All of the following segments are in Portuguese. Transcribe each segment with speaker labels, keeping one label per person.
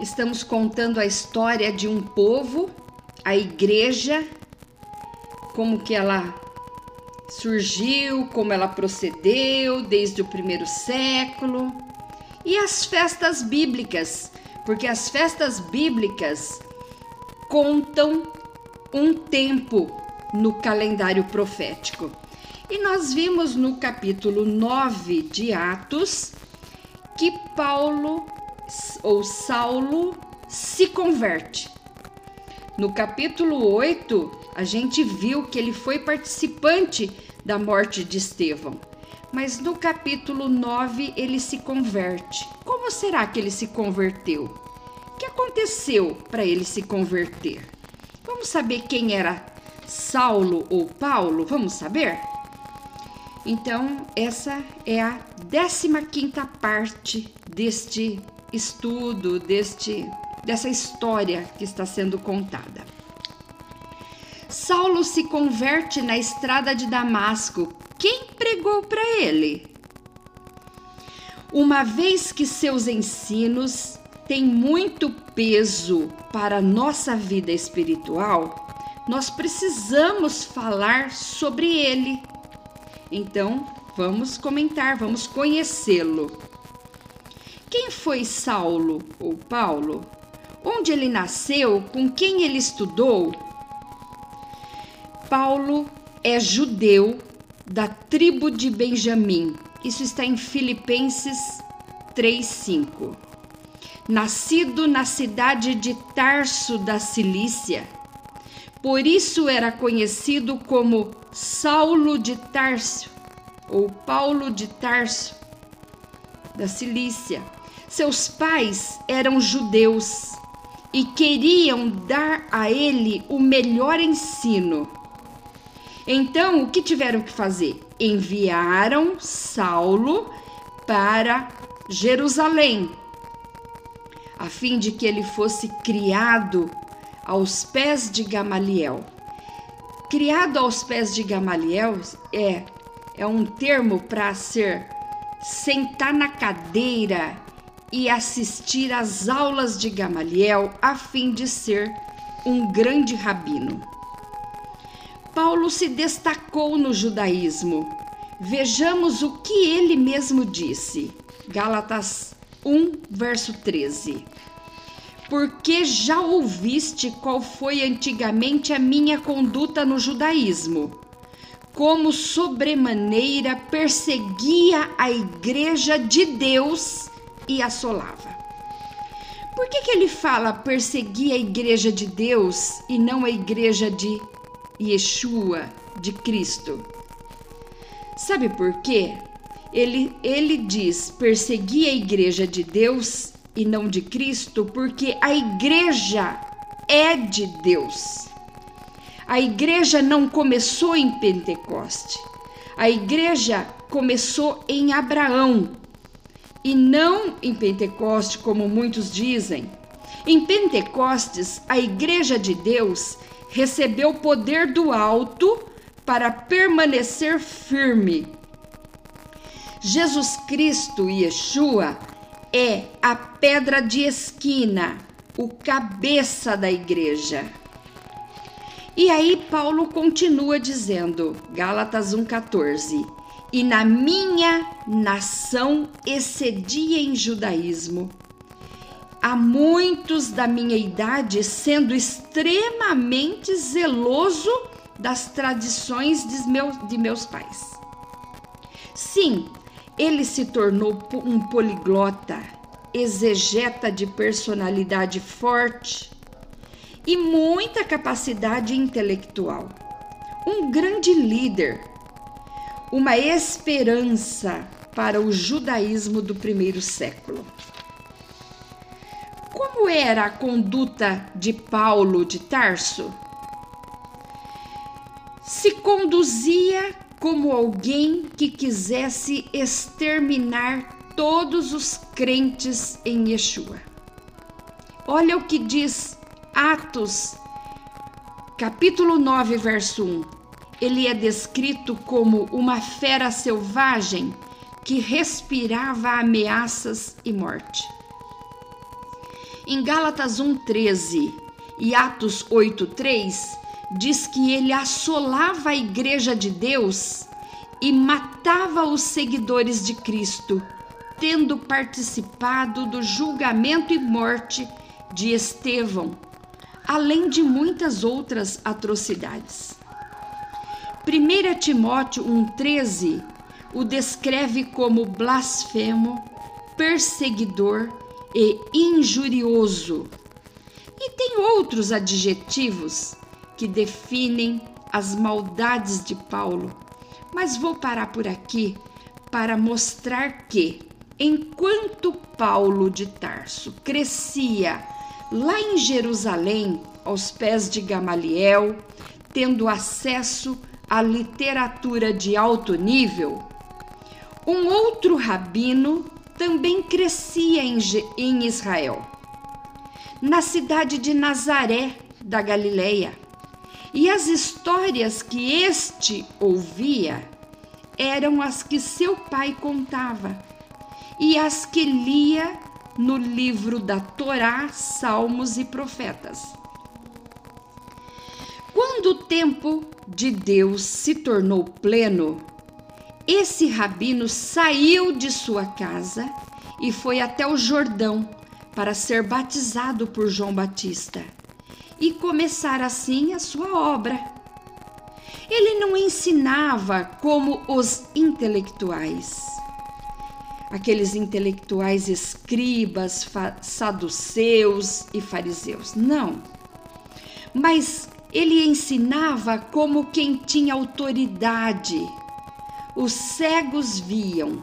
Speaker 1: Estamos contando a história de um povo, a igreja, como que ela surgiu, como ela procedeu desde o primeiro século, e as festas bíblicas, porque as festas bíblicas contam um tempo no calendário profético. E nós vimos no capítulo 9 de Atos que Paulo ou Saulo se converte. No capítulo 8, a gente viu que ele foi participante da morte de Estevão. Mas no capítulo 9 ele se converte. Como será que ele se converteu? O que aconteceu para ele se converter? Vamos saber quem era Saulo ou Paulo? Vamos saber? Então, essa é a 15 quinta parte deste estudo, deste, dessa história que está sendo contada. Saulo se converte na estrada de Damasco. Quem pregou para ele? Uma vez que seus ensinos têm muito peso para a nossa vida espiritual, nós precisamos falar sobre ele. Então, vamos comentar, vamos conhecê-lo. Quem foi Saulo ou Paulo? Onde ele nasceu? Com quem ele estudou? Paulo é judeu da tribo de Benjamim. Isso está em Filipenses 3:5. Nascido na cidade de Tarso da Cilícia, por isso era conhecido como Saulo de Tarso ou Paulo de Tarso da Cilícia. Seus pais eram judeus e queriam dar a ele o melhor ensino. Então, o que tiveram que fazer? Enviaram Saulo para Jerusalém, a fim de que ele fosse criado aos pés de Gamaliel. Criado aos pés de Gamaliel é, é um termo para ser sentar na cadeira e assistir às aulas de Gamaliel a fim de ser um grande rabino. Paulo se destacou no judaísmo. Vejamos o que ele mesmo disse. Gálatas 1, verso 13. Porque já ouviste qual foi antigamente a minha conduta no judaísmo, como sobremaneira perseguia a igreja de Deus e assolava. Por que, que ele fala perseguir a igreja de Deus e não a igreja de Yeshua, de Cristo? Sabe por quê? Ele, ele diz perseguir a igreja de Deus e não de Cristo, porque a igreja é de Deus. A igreja não começou em Pentecoste. A igreja começou em Abraão, e não em Pentecoste, como muitos dizem. Em Pentecostes, a Igreja de Deus recebeu poder do alto para permanecer firme. Jesus Cristo, Yeshua, é a pedra de esquina, o cabeça da igreja. E aí Paulo continua dizendo, Gálatas 1,14: e na minha nação excedia em judaísmo. Há muitos da minha idade sendo extremamente zeloso das tradições de de meus pais. Sim, ele se tornou um poliglota, exegeta de personalidade forte e muita capacidade intelectual. Um grande líder uma esperança para o judaísmo do primeiro século. Como era a conduta de Paulo de Tarso? Se conduzia como alguém que quisesse exterminar todos os crentes em Yeshua. Olha o que diz Atos, capítulo 9, verso 1 ele é descrito como uma fera selvagem que respirava ameaças e morte. Em Gálatas 1,13 e Atos 8,3, diz que ele assolava a igreja de Deus e matava os seguidores de Cristo, tendo participado do julgamento e morte de Estevão, além de muitas outras atrocidades. 1 Timóteo 1,13 o descreve como blasfemo, perseguidor e injurioso. E tem outros adjetivos que definem as maldades de Paulo, mas vou parar por aqui para mostrar que, enquanto Paulo de Tarso crescia lá em Jerusalém, aos pés de Gamaliel, tendo acesso à literatura de alto nível, um outro rabino também crescia em Israel, na cidade de Nazaré da Galileia. E as histórias que este ouvia eram as que seu pai contava e as que lia no livro da Torá, Salmos e Profetas. Quando o tempo de Deus se tornou pleno, esse rabino saiu de sua casa e foi até o Jordão para ser batizado por João Batista e começar assim a sua obra. Ele não ensinava como os intelectuais, aqueles intelectuais escribas, saduceus e fariseus. Não. Mas ele ensinava como quem tinha autoridade os cegos viam,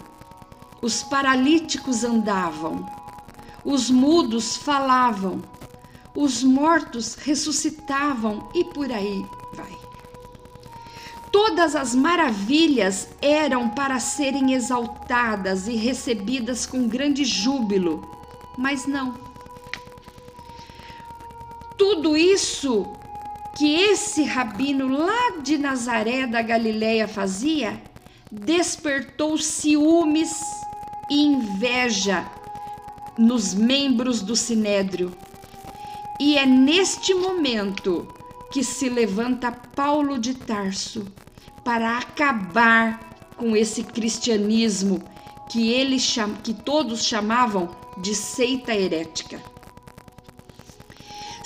Speaker 1: os paralíticos andavam, os mudos falavam, os mortos ressuscitavam e por aí vai. Todas as maravilhas eram para serem exaltadas e recebidas com grande júbilo, mas não. Tudo isso que esse rabino lá de Nazaré da Galileia fazia despertou ciúmes e inveja nos membros do sinédrio. E é neste momento que se levanta Paulo de Tarso para acabar com esse cristianismo que ele que todos chamavam de seita herética.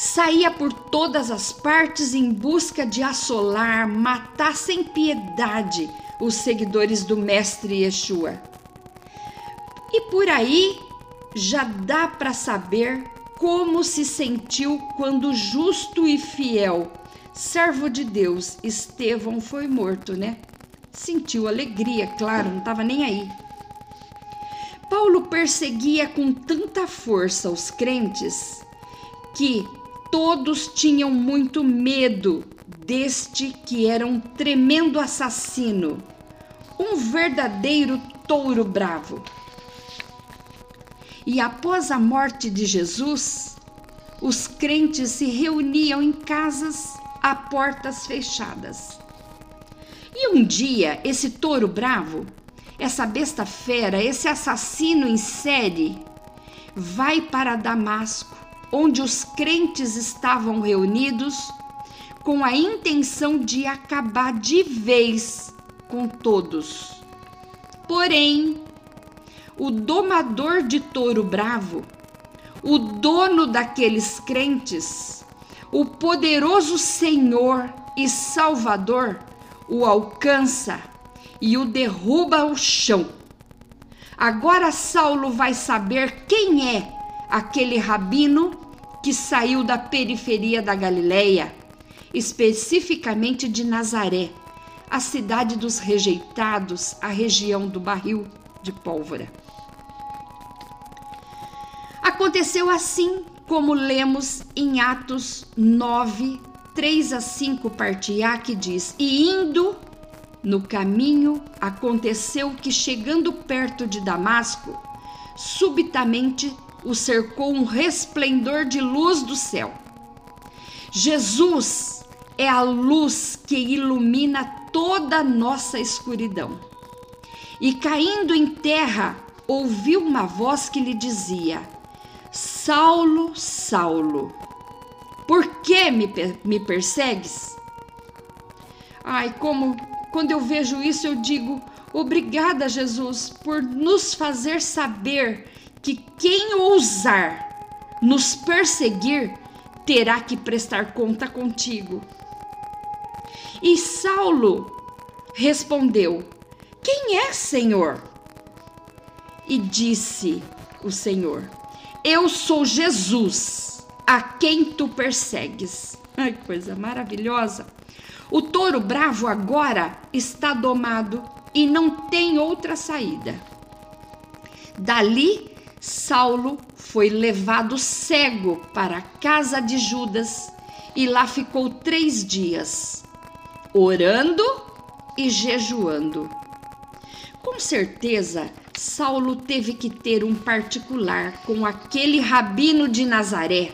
Speaker 1: Saía por todas as partes em busca de assolar, matar sem piedade os seguidores do Mestre Yeshua. E por aí já dá para saber como se sentiu quando justo e fiel servo de Deus Estevão foi morto, né? Sentiu alegria, claro, não estava nem aí. Paulo perseguia com tanta força os crentes que todos tinham muito medo deste que era um tremendo assassino um verdadeiro touro bravo. E após a morte de Jesus, os crentes se reuniam em casas a portas fechadas. E um dia, esse touro bravo, essa besta fera, esse assassino em série, vai para Damasco, onde os crentes estavam reunidos com a intenção de acabar de vez com todos. Porém, o domador de touro bravo, o dono daqueles crentes, o poderoso Senhor e Salvador, o alcança e o derruba ao chão. Agora Saulo vai saber quem é aquele rabino que saiu da periferia da Galileia, especificamente de Nazaré, a cidade dos rejeitados, a região do barril de pólvora. Aconteceu assim como lemos em Atos 9, 3 a 5, parte A, que diz: E indo no caminho, aconteceu que, chegando perto de Damasco, subitamente o cercou um resplendor de luz do céu. Jesus é a luz que ilumina toda a nossa escuridão. E caindo em terra, ouviu uma voz que lhe dizia: Saulo, Saulo, por que me, me persegues? Ai, como quando eu vejo isso eu digo: obrigada, Jesus, por nos fazer saber que quem ousar nos perseguir terá que prestar conta contigo. E Saulo respondeu: Quem é, Senhor? E disse o Senhor: Eu sou Jesus, a quem tu persegues. Ai, coisa maravilhosa! O touro bravo agora está domado e não tem outra saída. Dali, Saulo foi levado cego para a casa de Judas e lá ficou três dias, orando e jejuando. Com certeza, Saulo teve que ter um particular com aquele rabino de Nazaré,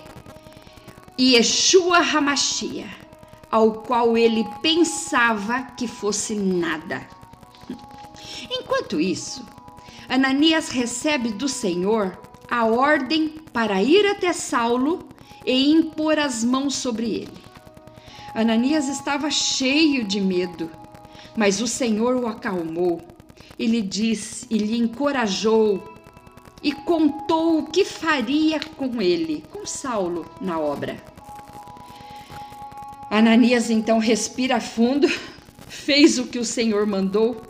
Speaker 1: Yeshua Hamashia, ao qual ele pensava que fosse nada. Enquanto isso, Ananias recebe do Senhor a ordem para ir até Saulo e impor as mãos sobre ele. Ananias estava cheio de medo, mas o Senhor o acalmou e lhe disse e lhe encorajou e contou o que faria com ele, com Saulo, na obra. Ananias então respira fundo, fez o que o Senhor mandou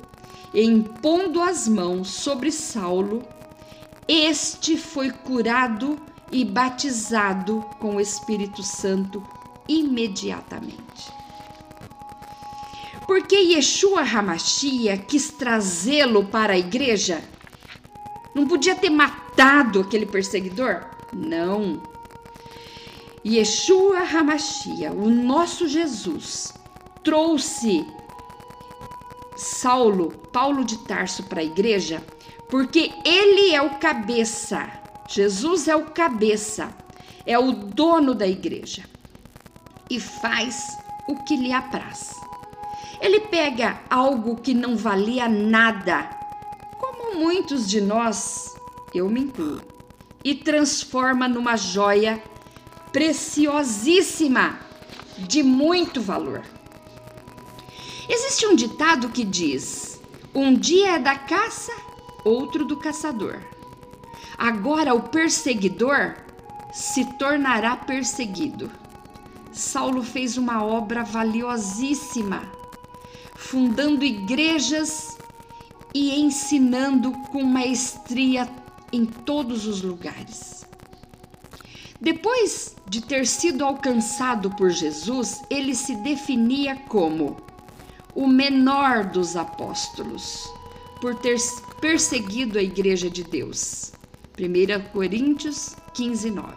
Speaker 1: e impondo as mãos sobre Saulo, este foi curado e batizado com o Espírito Santo imediatamente. Porque Yeshua Hamashia quis trazê-lo para a igreja? Não podia ter matado aquele perseguidor? Não. Yeshua Hamashia, o nosso Jesus, trouxe Saulo, Paulo de Tarso para a igreja, porque ele é o cabeça. Jesus é o cabeça, é o dono da igreja e faz o que lhe apraz. Ele pega algo que não valia nada, como muitos de nós, eu me incluo, e transforma numa joia preciosíssima, de muito valor. Existe um ditado que diz: um dia é da caça, outro do caçador. Agora o perseguidor se tornará perseguido. Saulo fez uma obra valiosíssima, fundando igrejas e ensinando com maestria em todos os lugares. Depois de ter sido alcançado por Jesus, ele se definia como o menor dos apóstolos, por ter perseguido a igreja de Deus. 1 Coríntios 15, 9.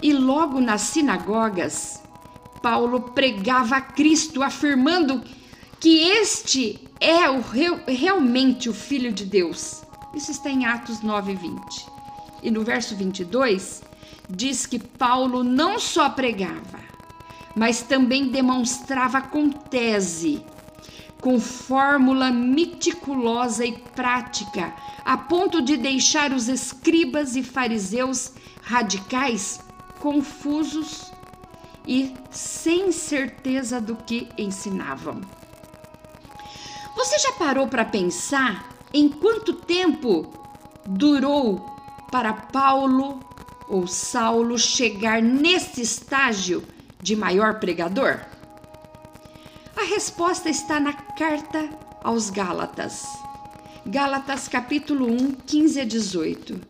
Speaker 1: E logo nas sinagogas, Paulo pregava a Cristo, afirmando que este é o, realmente o Filho de Deus. Isso está em Atos 9, 20. E no verso 22, diz que Paulo não só pregava, mas também demonstrava com tese com fórmula meticulosa e prática, a ponto de deixar os escribas e fariseus radicais confusos e sem certeza do que ensinavam. Você já parou para pensar em quanto tempo durou para Paulo ou Saulo chegar nesse estágio de maior pregador? A resposta está na carta aos Gálatas. Gálatas capítulo 1, 15 a 18.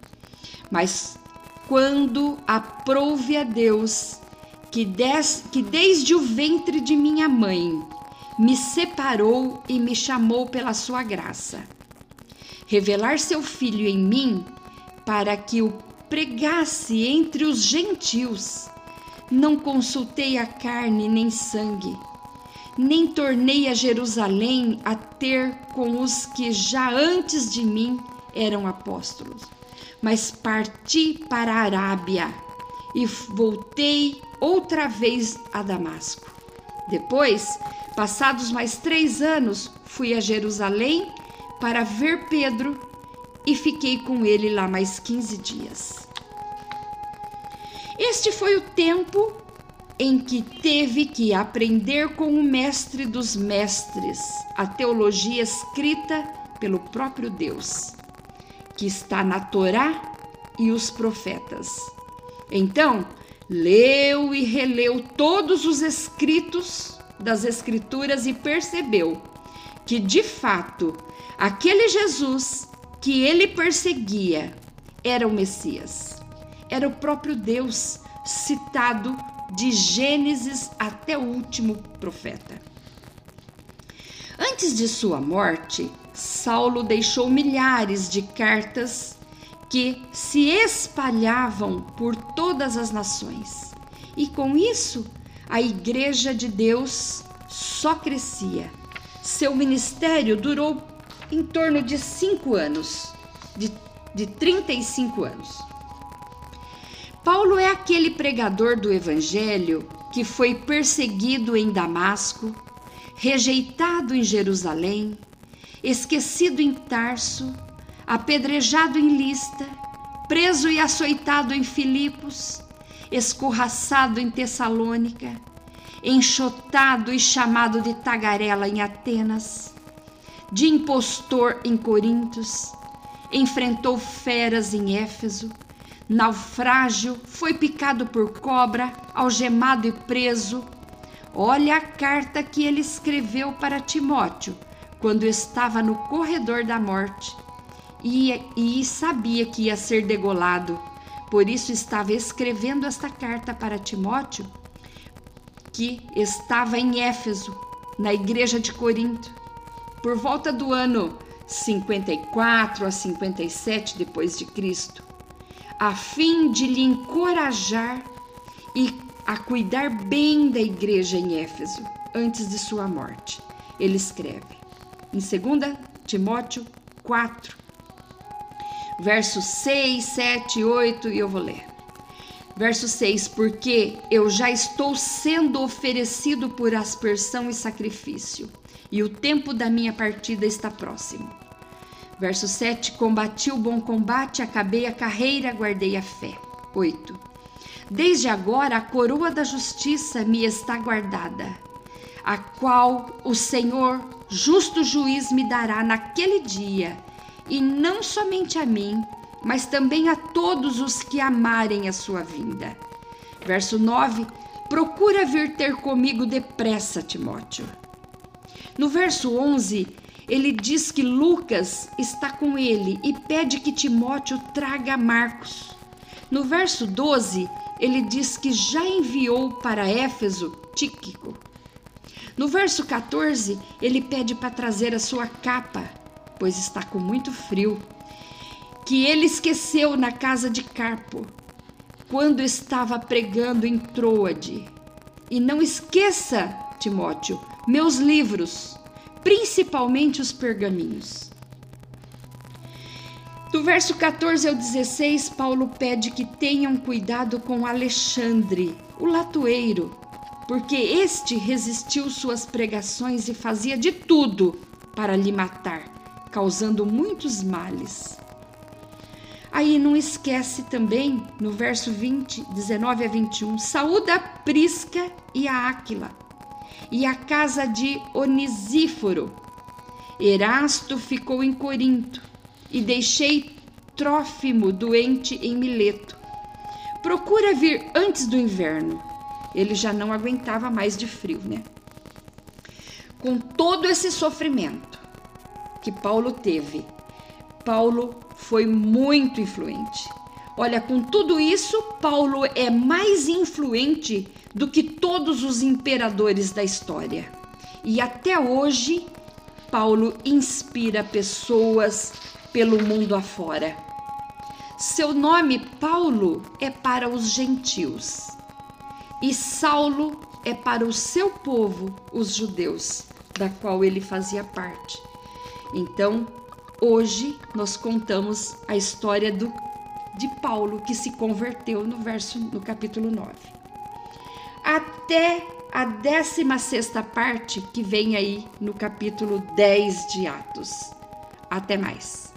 Speaker 1: Mas quando aprouve a Deus, que, des, que desde o ventre de minha mãe me separou e me chamou pela sua graça, revelar seu filho em mim, para que o pregasse entre os gentios, não consultei a carne nem sangue nem tornei a Jerusalém a ter com os que já antes de mim eram apóstolos, mas parti para a Arábia e voltei outra vez a Damasco. Depois, passados mais três anos, fui a Jerusalém para ver Pedro e fiquei com ele lá mais 15 dias. Este foi o tempo em que teve que aprender com o mestre dos mestres a teologia escrita pelo próprio Deus, que está na Torá e os profetas. Então, leu e releu todos os escritos das Escrituras e percebeu que, de fato, aquele Jesus que ele perseguia era o Messias, era o próprio Deus citado de Gênesis até o último profeta. Antes de sua morte, Saulo deixou milhares de cartas que se espalhavam por todas as nações. E com isso, a Igreja de Deus só crescia. Seu ministério durou em torno de cinco anos, de, de 35 anos. Paulo é aquele pregador do Evangelho que foi perseguido em Damasco, rejeitado em Jerusalém, esquecido em Tarso, apedrejado em Lista, preso e açoitado em Filipos, escorraçado em Tessalônica, enxotado e chamado de tagarela em Atenas, de impostor em Corintos, enfrentou feras em Éfeso, naufrágio, foi picado por cobra, algemado e preso. Olha a carta que ele escreveu para Timóteo quando estava no corredor da morte e, e sabia que ia ser degolado. Por isso estava escrevendo esta carta para Timóteo, que estava em Éfeso, na igreja de Corinto, por volta do ano 54 a 57 depois de Cristo a fim de lhe encorajar e a cuidar bem da igreja em Éfeso antes de sua morte. Ele escreve em 2 Timóteo 4, versos 6, 7, 8, e eu vou ler. Verso 6: Porque eu já estou sendo oferecido por aspersão e sacrifício, e o tempo da minha partida está próximo. Verso 7: Combati o bom combate, acabei a carreira, guardei a fé. 8. Desde agora a coroa da justiça me está guardada, a qual o Senhor, justo juiz, me dará naquele dia, e não somente a mim, mas também a todos os que amarem a sua vinda. Verso 9: Procura vir ter comigo depressa, Timóteo. No verso 11, ele diz que Lucas está com ele e pede que Timóteo traga Marcos. No verso 12, ele diz que já enviou para Éfeso Tíquico. No verso 14, ele pede para trazer a sua capa, pois está com muito frio, que ele esqueceu na casa de Carpo, quando estava pregando em Troade. E não esqueça, Timóteo, meus livros principalmente os pergaminhos. Do verso 14 ao 16, Paulo pede que tenham cuidado com Alexandre, o latoeiro, porque este resistiu suas pregações e fazia de tudo para lhe matar, causando muitos males. Aí não esquece também, no verso 20, 19 a 21, saúda a Prisca e a Áquila e a casa de Onisíforo. Erasto ficou em Corinto e deixei Trófimo doente em Mileto. Procura vir antes do inverno. Ele já não aguentava mais de frio, né? Com todo esse sofrimento que Paulo teve, Paulo foi muito influente. Olha, com tudo isso, Paulo é mais influente do que todos os imperadores da história. E até hoje, Paulo inspira pessoas pelo mundo afora. Seu nome, Paulo, é para os gentios, e Saulo é para o seu povo, os judeus, da qual ele fazia parte. Então, hoje nós contamos a história do de Paulo que se converteu no verso no capítulo 9. Até a 16 parte que vem aí no capítulo 10 de Atos. Até mais.